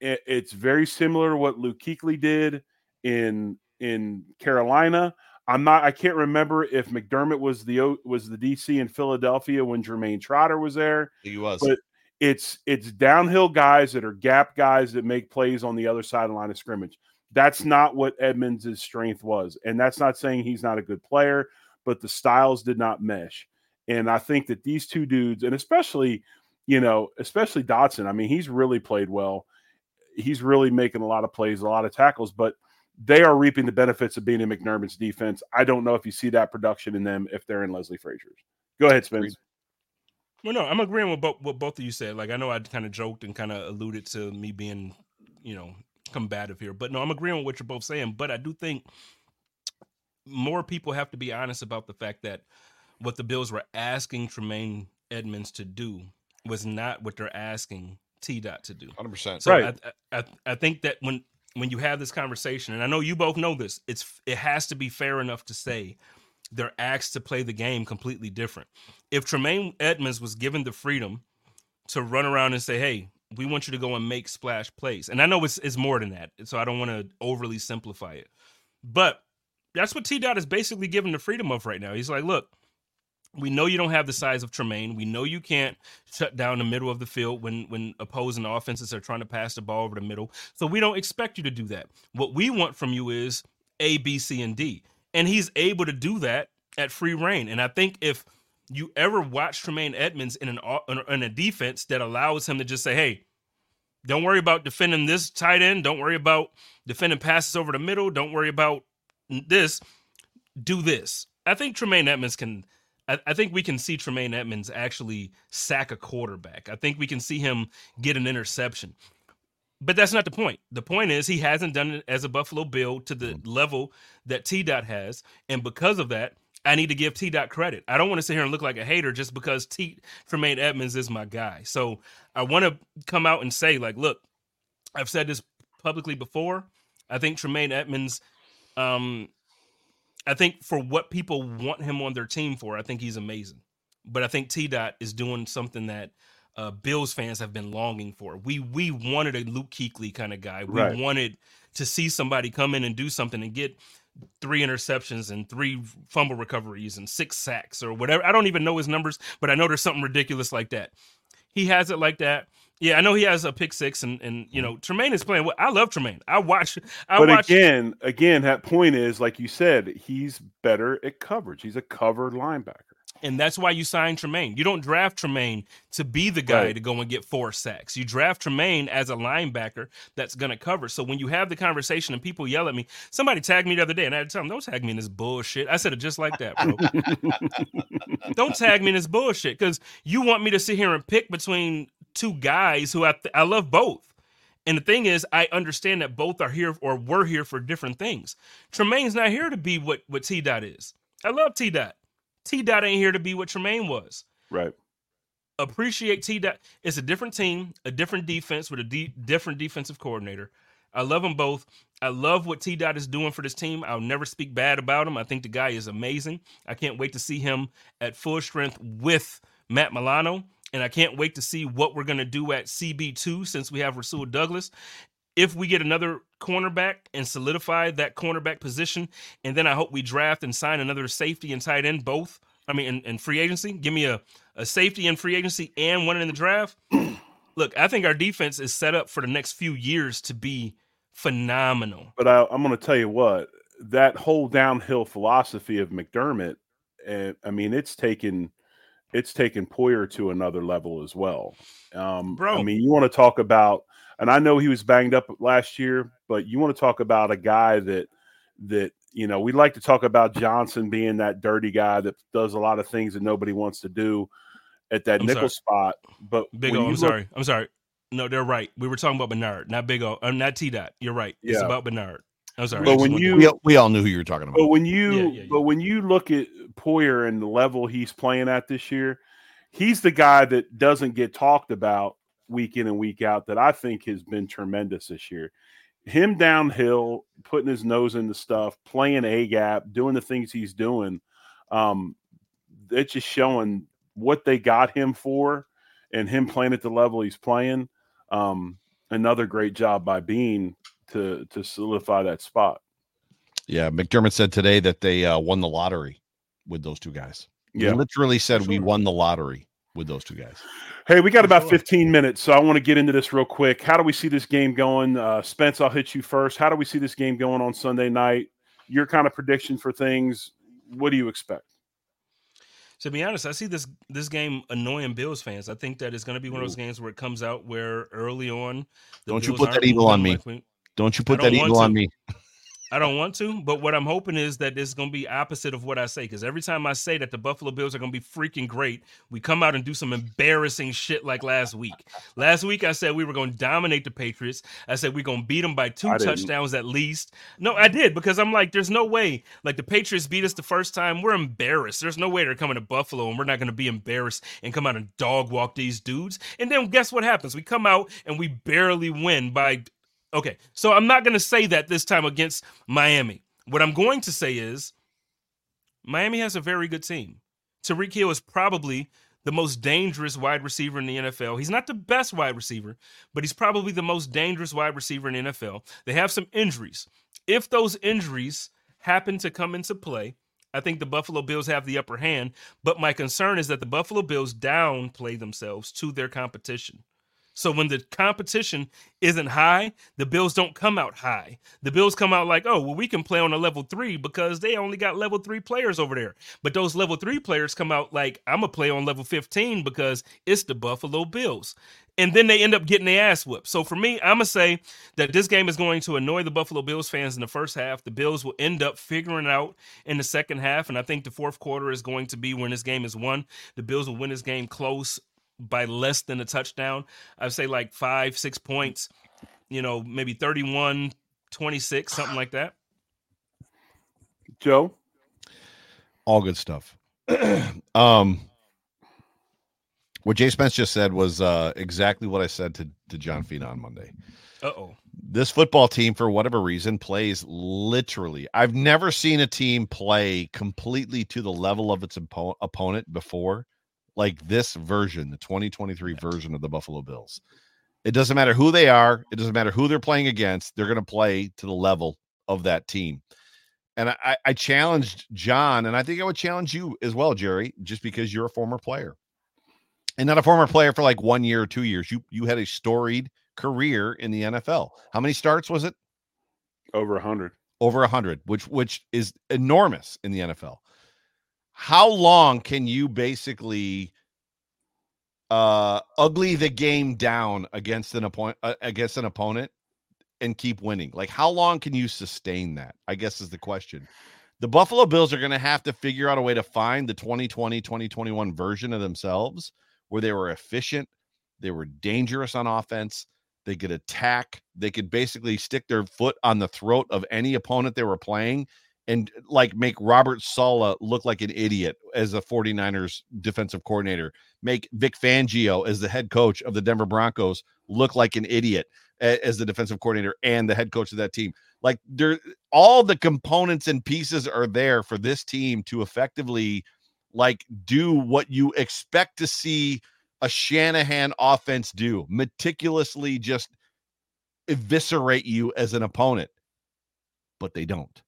it, it's very similar to what Luke Kuechly did in in Carolina. I'm not. I can't remember if McDermott was the was the DC in Philadelphia when Jermaine Trotter was there. He was. But it's it's downhill guys that are gap guys that make plays on the other side of the line of scrimmage. That's not what Edmunds' strength was. And that's not saying he's not a good player, but the styles did not mesh. And I think that these two dudes, and especially, you know, especially Dotson, I mean, he's really played well. He's really making a lot of plays, a lot of tackles, but they are reaping the benefits of being in McDermott's defense. I don't know if you see that production in them if they're in Leslie Frazier's. Go ahead, Spence. Well, no, I'm agreeing with both, what both of you said. Like, I know I kind of joked and kind of alluded to me being, you know, combative here. But no, I'm agreeing with what you're both saying. But I do think more people have to be honest about the fact that what the Bills were asking Tremaine Edmunds to do was not what they're asking T Dot to do. 100%. So right. I, I, I think that when when you have this conversation, and I know you both know this, it's it has to be fair enough to say they're asked to play the game completely different. If Tremaine Edmunds was given the freedom to run around and say, "Hey, we want you to go and make splash plays. And I know it's, it's more than that. So I don't want to overly simplify it. But that's what T Dot is basically given the freedom of right now. He's like, look, we know you don't have the size of Tremaine. We know you can't shut down the middle of the field when when opposing offenses are trying to pass the ball over the middle. So we don't expect you to do that. What we want from you is A, B, C, and D. And he's able to do that at free reign. And I think if you ever watch Tremaine Edmunds in an in a defense that allows him to just say, "Hey, don't worry about defending this tight end. Don't worry about defending passes over the middle. Don't worry about this. Do this." I think Tremaine Edmunds can. I, I think we can see Tremaine Edmunds actually sack a quarterback. I think we can see him get an interception. But that's not the point. The point is he hasn't done it as a Buffalo Bill to the mm. level that T Dot has, and because of that, I need to give T Dot credit. I don't want to sit here and look like a hater just because T Tremaine Edmunds is my guy. So I want to come out and say, like, look, I've said this publicly before. I think Tremaine Edmunds, um, I think for what people want him on their team for, I think he's amazing. But I think T Dot is doing something that uh, Bills fans have been longing for. We we wanted a Luke Kuechly kind of guy. We right. wanted to see somebody come in and do something and get three interceptions and three fumble recoveries and six sacks or whatever. I don't even know his numbers, but I know there's something ridiculous like that. He has it like that. Yeah, I know he has a pick six, and and you know Tremaine is playing. Well, I love Tremaine. I watch. I but watch, again, again, that point is like you said, he's better at coverage. He's a covered linebacker and that's why you sign Tremaine. You don't draft Tremaine to be the guy right. to go and get four sacks. You draft Tremaine as a linebacker that's going to cover. So when you have the conversation and people yell at me, somebody tagged me the other day, and I had to tell them, "Don't tag me in this bullshit." I said it just like that, bro. don't tag me in this bullshit because you want me to sit here and pick between two guys who I th- I love both. And the thing is, I understand that both are here or were here for different things. Tremaine's not here to be what what T Dot is. I love T Dot. T Dot ain't here to be what Tremaine was. Right. Appreciate T Dot. It's a different team, a different defense with a de- different defensive coordinator. I love them both. I love what T Dot is doing for this team. I'll never speak bad about him. I think the guy is amazing. I can't wait to see him at full strength with Matt Milano. And I can't wait to see what we're going to do at CB2 since we have Rasul Douglas if we get another cornerback and solidify that cornerback position, and then I hope we draft and sign another safety and tight end both. I mean, in, in free agency, give me a, a safety in free agency and one in the draft. Look, I think our defense is set up for the next few years to be phenomenal. But I, am going to tell you what that whole downhill philosophy of McDermott, and I mean, it's taken it's taken Poyer to another level as well. Um, Bro, I mean, you want to talk about and I know he was banged up last year, but you want to talk about a guy that that you know we like to talk about Johnson being that dirty guy that does a lot of things that nobody wants to do at that I'm nickel sorry. spot. But Big O, I'm look, sorry, I'm sorry. No, they're right. We were talking about Bernard, not Big O, uh, not T Dot. You're right. Yeah. It's about Bernard. I'm sorry. But when you we, we, all knew who you were talking about. But when you yeah, yeah, yeah. but when you look at Poyer and the level he's playing at this year, he's the guy that doesn't get talked about week in and week out that I think has been tremendous this year. Him downhill, putting his nose into stuff, playing a gap, doing the things he's doing. Um, it's just showing what they got him for and him playing at the level he's playing. Um, another great job by Beane to to solidify that spot. Yeah, McDermott said today that they uh, won the lottery with those two guys. Yeah, he literally said sure. we won the lottery with those two guys. Hey, we got about 15 minutes, so I want to get into this real quick. How do we see this game going? Uh, Spence, I'll hit you first. How do we see this game going on Sunday night? Your kind of prediction for things. What do you expect? to be honest, I see this this game annoying Bills fans. I think that it's going to be one of those games where it comes out where early on. Don't Bills you put that evil on me? Like we, don't you put that evil on me? I don't want to, but what I'm hoping is that it's going to be opposite of what I say. Because every time I say that the Buffalo Bills are going to be freaking great, we come out and do some embarrassing shit like last week. Last week I said we were going to dominate the Patriots. I said we're going to beat them by two touchdowns at least. No, I did because I'm like, there's no way. Like the Patriots beat us the first time, we're embarrassed. There's no way they're coming to Buffalo and we're not going to be embarrassed and come out and dog walk these dudes. And then guess what happens? We come out and we barely win by Okay, so I'm not going to say that this time against Miami. What I'm going to say is Miami has a very good team. Tyreek Hill is probably the most dangerous wide receiver in the NFL. He's not the best wide receiver, but he's probably the most dangerous wide receiver in the NFL. They have some injuries. If those injuries happen to come into play, I think the Buffalo Bills have the upper hand, but my concern is that the Buffalo Bills downplay themselves to their competition. So when the competition isn't high, the Bills don't come out high. The Bills come out like, oh, well, we can play on a level three because they only got level three players over there. But those level three players come out like, I'm going to play on level 15 because it's the Buffalo Bills. And then they end up getting their ass whipped. So for me, I'm going to say that this game is going to annoy the Buffalo Bills fans in the first half. The Bills will end up figuring out in the second half. And I think the fourth quarter is going to be when this game is won. The Bills will win this game close by less than a touchdown. I'd say like five, six points, you know, maybe 31, 26, something like that. Joe? All good stuff. um, what Jay Spence just said was uh, exactly what I said to, to John Fina on Monday. Uh oh. This football team, for whatever reason, plays literally. I've never seen a team play completely to the level of its oppo- opponent before like this version, the 2023 version of the Buffalo Bills. It doesn't matter who they are, it doesn't matter who they're playing against, they're going to play to the level of that team. And I, I challenged John, and I think I would challenge you as well, Jerry, just because you're a former player. And not a former player for like one year or two years. You you had a storied career in the NFL. How many starts was it? Over a hundred. Over a hundred, which which is enormous in the NFL how long can you basically uh ugly the game down against an opponent uh, against an opponent and keep winning? Like how long can you sustain that i guess is the question. The buffalo bills are going to have to figure out a way to find the 2020 2021 version of themselves where they were efficient they were dangerous on offense they could attack they could basically stick their foot on the throat of any opponent they were playing and like make Robert Saleh look like an idiot as a 49ers defensive coordinator, make Vic Fangio as the head coach of the Denver Broncos look like an idiot as the defensive coordinator and the head coach of that team. Like there all the components and pieces are there for this team to effectively like do what you expect to see a Shanahan offense do, meticulously just eviscerate you as an opponent. But they don't.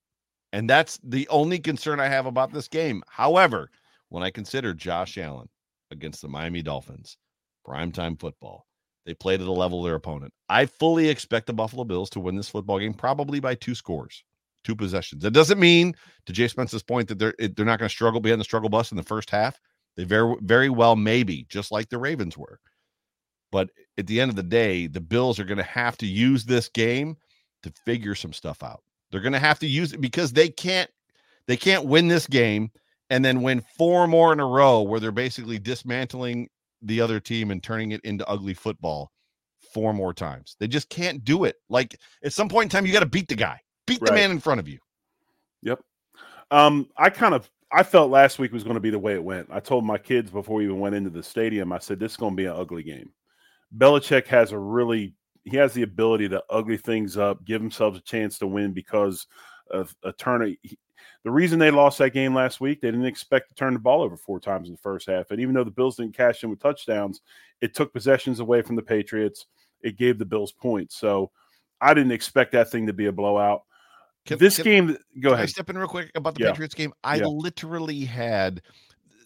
And that's the only concern I have about this game. However, when I consider Josh Allen against the Miami Dolphins, primetime football, they played at the level of their opponent. I fully expect the Buffalo Bills to win this football game, probably by two scores, two possessions. That doesn't mean, to Jay Spence's point, that they're they're not going to struggle behind the struggle bus in the first half. They very very well maybe, just like the Ravens were. But at the end of the day, the Bills are going to have to use this game to figure some stuff out. They're going to have to use it because they can't they can't win this game and then win four more in a row where they're basically dismantling the other team and turning it into ugly football four more times. They just can't do it. Like at some point in time, you got to beat the guy, beat right. the man in front of you. Yep. Um, I kind of I felt last week was going to be the way it went. I told my kids before we even went into the stadium, I said, this is going to be an ugly game. Belichick has a really, he has the ability to ugly things up, give themselves a chance to win because of a turn. The reason they lost that game last week, they didn't expect to turn the ball over four times in the first half. And even though the Bills didn't cash in with touchdowns, it took possessions away from the Patriots. It gave the Bills points. So I didn't expect that thing to be a blowout. Can- this can- game, go Can I ahead. step in real quick about the Yeah. Patriots game? I Yeah. literally had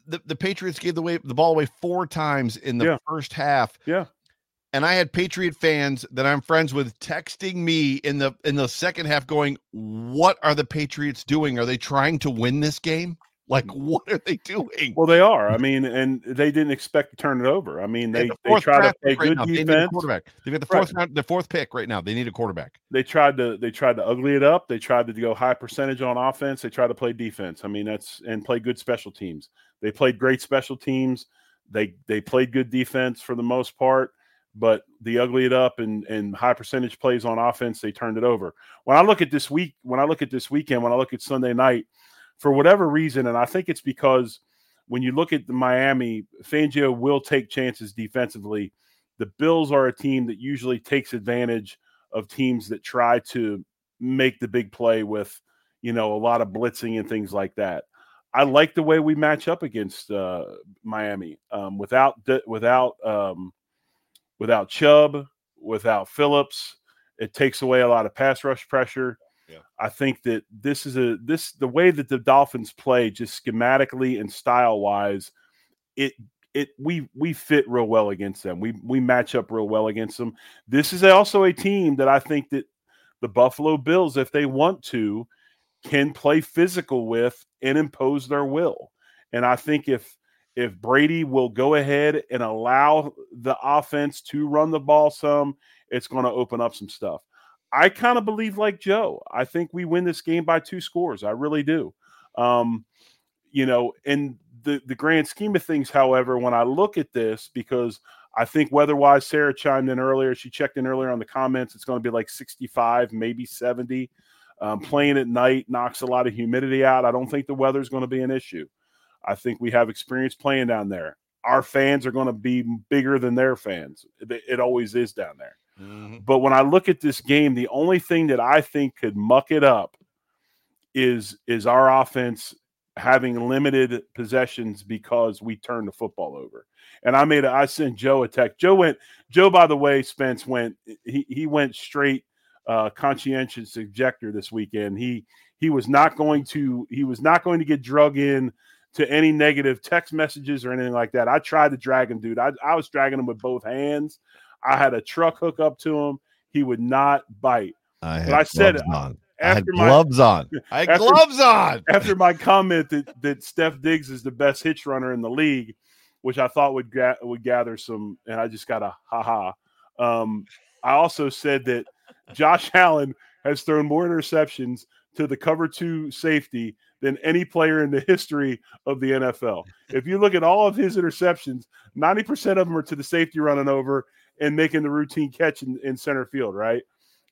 the, the Patriots gave the way the ball away four times in the Yeah. first half. Yeah. And I had Patriot fans that I'm friends with texting me in the in the second half going, What are the Patriots doing? Are they trying to win this game? Like, mm. what are they doing? Well, they are. I mean, and they didn't expect to turn it over. I mean, They they, the they try to play right good now. They need a defense. quarterback. They've got the Right. fourth round, the fourth pick right now. They need a quarterback. They tried to they tried to ugly it up. They tried to go high percentage on offense. They tried to play defense. I mean, that's and play good special teams. They played great special teams. They they played good defense for the most part, but the ugly it up and and high percentage plays on offense, they turned it over. When I look at this week, when I look at this weekend, when I look at Sunday night, for whatever reason, and I think it's because when you look at the Miami, Fangio will take chances defensively. The Bills are a team that usually takes advantage of teams that try to make the big play with, you know, a lot of blitzing and things like that. I like the way we match up against uh, Miami um, without without um, without Chubb, without Phillips. It takes away a lot of pass rush pressure. Yeah. I think that this is a this the way that the Dolphins play just schematically and style wise, it it we we fit real well against them. We we match up real well against them. This is also a team that I think that the Buffalo Bills, if they want to, can play physical with and impose their will. And I think if if Brady will go ahead and allow the offense to run the ball some, it's going to open up some stuff. I kind of believe like Joe. I think we win this game by two scores. I really do. Um, you know, in the the grand scheme of things, however, when I look at this, because I think weather-wise, Sarah chimed in earlier. She checked in earlier on the comments. It's going to be like 65, maybe 70. Um, playing at night knocks a lot of humidity out. I don't think the weather is going to be an issue. I think we have experience playing down there. Our fans are going to be bigger than their fans. It, always is down there. But when I look at this game, the only thing that I think could muck it up is is our offense having limited possessions because we turned the football over. And I made a, I sent Joe a text. Joe went Joe by the way Spence went he he went straight uh conscientious objector this weekend. He he was not going to he was not going to get drug in to any negative text messages or anything like that. I tried to drag him, dude. I, I was dragging him with both hands. I had a truck hook up to him. He would not bite. I But I said gloves on. I After had my gloves on. I had After- gloves on. after my comment that that Steph Diggs is the best hitch runner in the league, which I thought would ga- would gather some, and I just got a ha ha. Um, I also said that Josh Allen has thrown more interceptions to the cover two safety than any player in the history of the NFL. If you look at all of his interceptions, 90% of them are to the safety running over and making the routine catch in, in center field, right?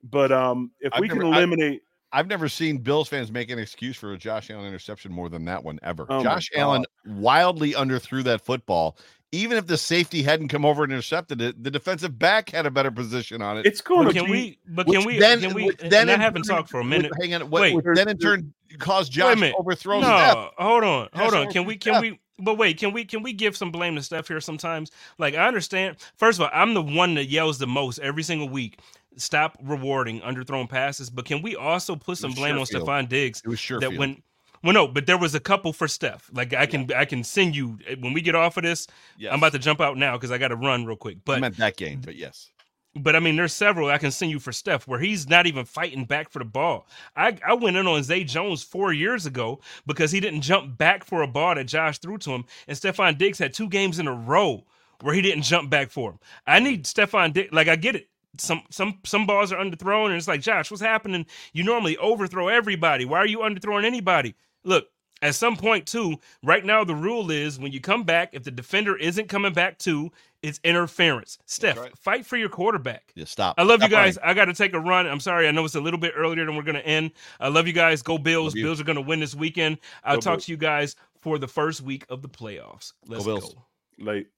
But um, if I've we can never- I- eliminate, I've never seen Bills fans make an excuse for a Josh Allen interception more than that one ever. Oh Josh Allen wildly underthrew that football. Even if the safety hadn't come over and intercepted it, the defensive back had a better position on it. it's cool. But can be. we? But can we? then- can we? which and then I in haven't turn- talked for a minute. Hang on, what, Wait. which then in turn caused Wait a Josh minute. overthrow Steph. No, hold on, hold Josh on. Can we? Can Steph. we? But wait, can we? Can we give some blame to Steph here sometimes? Like I understand. First of all, I'm the one that yells the most every single week. Stop rewarding underthrown passes. But can we also put some was blame on Sherfield. Stefon Diggs? It was sure that when well no but there was a couple for steph. Like i can i can send you eh, when we get off of this yes. i'm about to jump out now because i gotta run real quick I but meant that game, but yes. but i mean there's several i can send you for steph where he's not even fighting back for the ball. I i went in on zay jones four years ago because he didn't jump back for a ball that josh threw to him and Stefon diggs had two games in a row where he didn't jump back for him. I need Stefon diggs like i get it some some some balls are underthrown and it's like josh what's happening? You normally overthrow everybody. Why are you underthrowing anybody? Look at some point too right now the rule is when you come back if the defender isn't coming back too it's interference. Steph right. fight for your quarterback. Yeah, stop. i love Stop you guys. running. i gotta take a run. I'm sorry. I know it's a little bit earlier than we're gonna end. I love you guys. Go bills. Bills are gonna win this weekend. I'll Go talk Bills. to you guys for the first week of the playoffs. Let's go, Bills. late.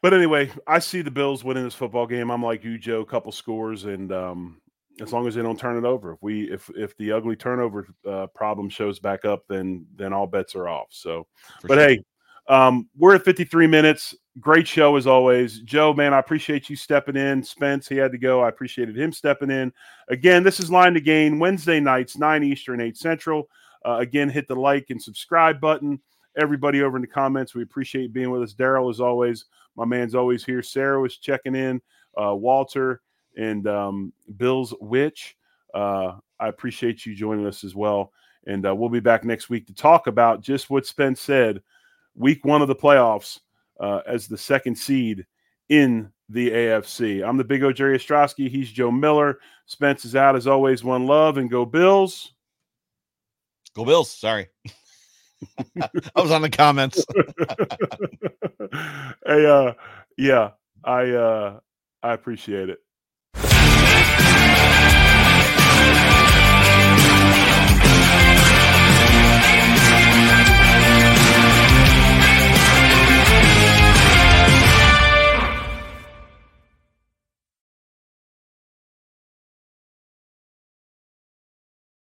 But anyway, I see the Bills winning this football game. I'm like you, Joe. Couple scores, and um, as long as they don't turn it over, if we if if the ugly turnover uh, problem shows back up, then then all bets are off. So, For but sure. hey, um, we're at 53 minutes. Great show as always, Joe. Man, I appreciate you stepping in. Spence, he had to go. I appreciated him stepping in. Again, this is Line to Gain Wednesday nights, nine Eastern, eight Central. Uh, again, hit the like and subscribe button. Everybody over in the comments, we appreciate being with us. Daryl, as always, my man's always here. Sarah was checking in. Uh, Walter and um, Bill's Witch. Uh, I appreciate you joining us as well. And uh, we'll be back next week to talk about just what Spence said week one of the playoffs uh, as the second seed in the AFC. I'm the big O Jerry Ostroski. He's Joe Miller. Spence is out as always. One love and go Bills. Go Bills. Sorry. I was on the comments. hey, uh, yeah, I uh, I appreciate it.